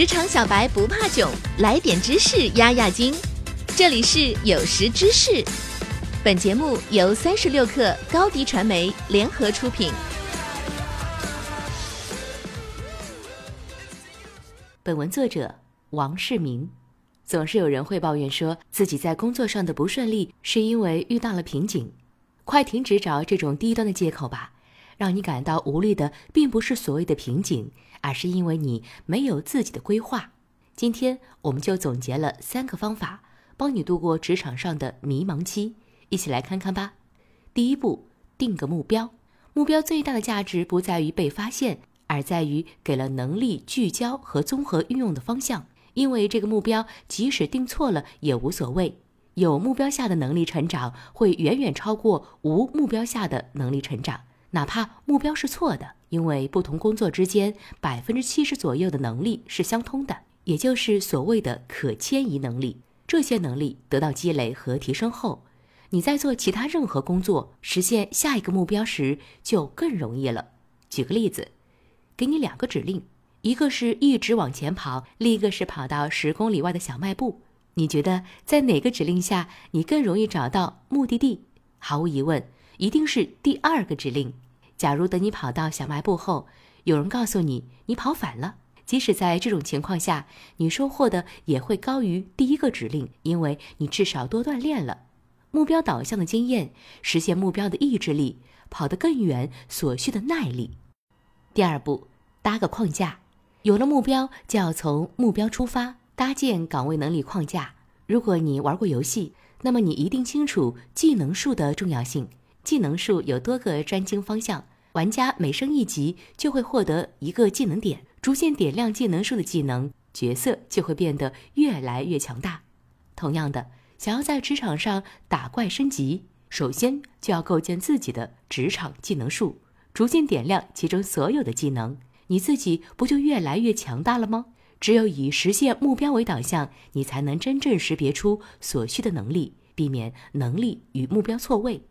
职场小白不怕囧，来点知识压压惊。这里是有识知识，本节目由三十六克高低传媒联合出品。本文作者王世明。总是有人会抱怨说自己在工作上的不顺利是因为遇到了瓶颈，快停止找这种低端的借口吧。让你感到无力的，并不是所谓的瓶颈，而是因为你没有自己的规划。今天我们就总结了三个方法，帮你度过职场上的迷茫期，一起来看看吧。第一步，定个目标。目标最大的价值不在于被发现，而在于给了能力聚焦和综合运用的方向。因为这个目标即使定错了也无所谓，有目标下的能力成长会远远超过无目标下的能力成长。哪怕目标是错的，因为不同工作之间百分之七十左右的能力是相通的，也就是所谓的可迁移能力。这些能力得到积累和提升后，你在做其他任何工作、实现下一个目标时就更容易了。举个例子，给你两个指令，一个是一直往前跑，另一个是跑到十公里外的小卖部。你觉得在哪个指令下你更容易找到目的地？毫无疑问。一定是第二个指令。假如等你跑到小卖部后，有人告诉你你跑反了，即使在这种情况下，你收获的也会高于第一个指令，因为你至少多锻炼了目标导向的经验，实现目标的意志力，跑得更远所需的耐力。第二步，搭个框架。有了目标，就要从目标出发，搭建岗位能力框架。如果你玩过游戏，那么你一定清楚技能树的重要性。技能树有多个专精方向，玩家每升一级就会获得一个技能点，逐渐点亮技能树的技能，角色就会变得越来越强大。同样的，想要在职场上打怪升级，首先就要构建自己的职场技能树，逐渐点亮其中所有的技能，你自己不就越来越强大了吗？只有以实现目标为导向，你才能真正识别出所需的能力，避免能力与目标错位。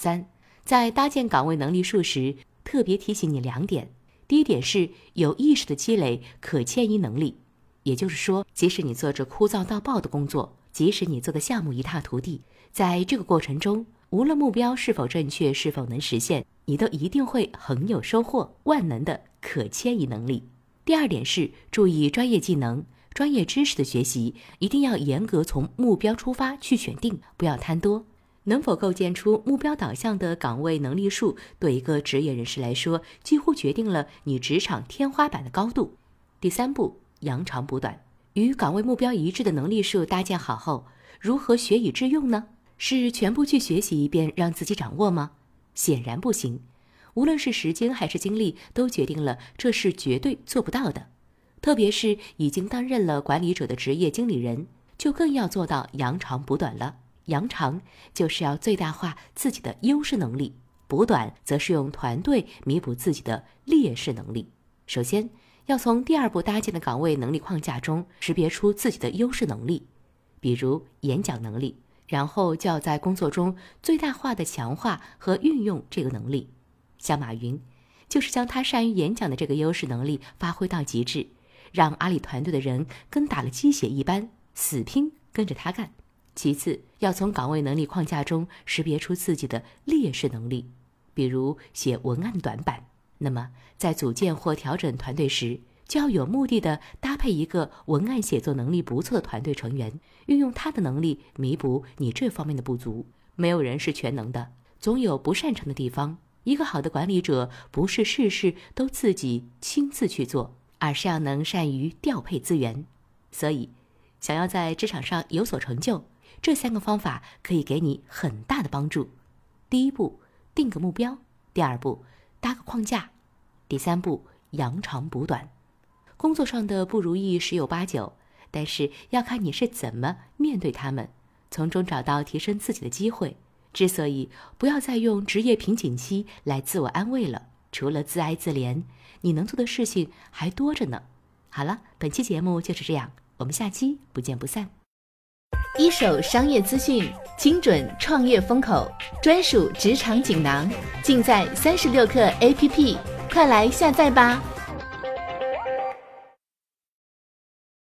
三，在搭建岗位能力树时，特别提醒你两点。第一点是有意识的积累可迁移能力，也就是说，即使你做着枯燥到爆的工作，即使你做的项目一塌涂地，在这个过程中，无论目标是否正确，是否能实现，你都一定会很有收获，万能的可迁移能力。第二点是注意专业技能、专业知识的学习，一定要严格从目标出发去选定，不要贪多。能否构建出目标导向的岗位能力树，对一个职业人士来说，几乎决定了你职场天花板的高度。第三步，扬长补短，与岗位目标一致的能力树搭建好后，如何学以致用呢？是全部去学习一遍让自己掌握吗？显然不行。无论是时间还是精力，都决定了这是绝对做不到的。特别是已经担任了管理者的职业经理人，就更要做到扬长补短了。扬长就是要最大化自己的优势能力，补短则是用团队弥补自己的劣势能力。首先，要从第二步搭建的岗位能力框架中识别出自己的优势能力，比如演讲能力，然后就要在工作中最大化的强化和运用这个能力。像马云，就是将他善于演讲的这个优势能力发挥到极致，让阿里团队的人跟打了鸡血一般，死拼跟着他干。其次，要从岗位能力框架中识别出自己的劣势能力，比如写文案短板。那么，在组建或调整团队时，就要有目的的搭配一个文案写作能力不错的团队成员，运用他的能力弥补你这方面的不足。没有人是全能的，总有不擅长的地方。一个好的管理者不是事事都自己亲自去做，而是要能善于调配资源。所以，想要在职场上有所成就。这三个方法可以给你很大的帮助。第一步，定个目标；第二步，搭个框架；第三步，扬长补短。工作上的不如意十有八九，但是要看你是怎么面对他们，从中找到提升自己的机会。之所以不要再用职业瓶颈期来自我安慰了，除了自哀自怜，你能做的事情还多着呢。好了，本期节目就是这样，我们下期不见不散。一手商业资讯，精准创业风口，专属职场锦囊，尽在三十六课 APP，快来下载吧！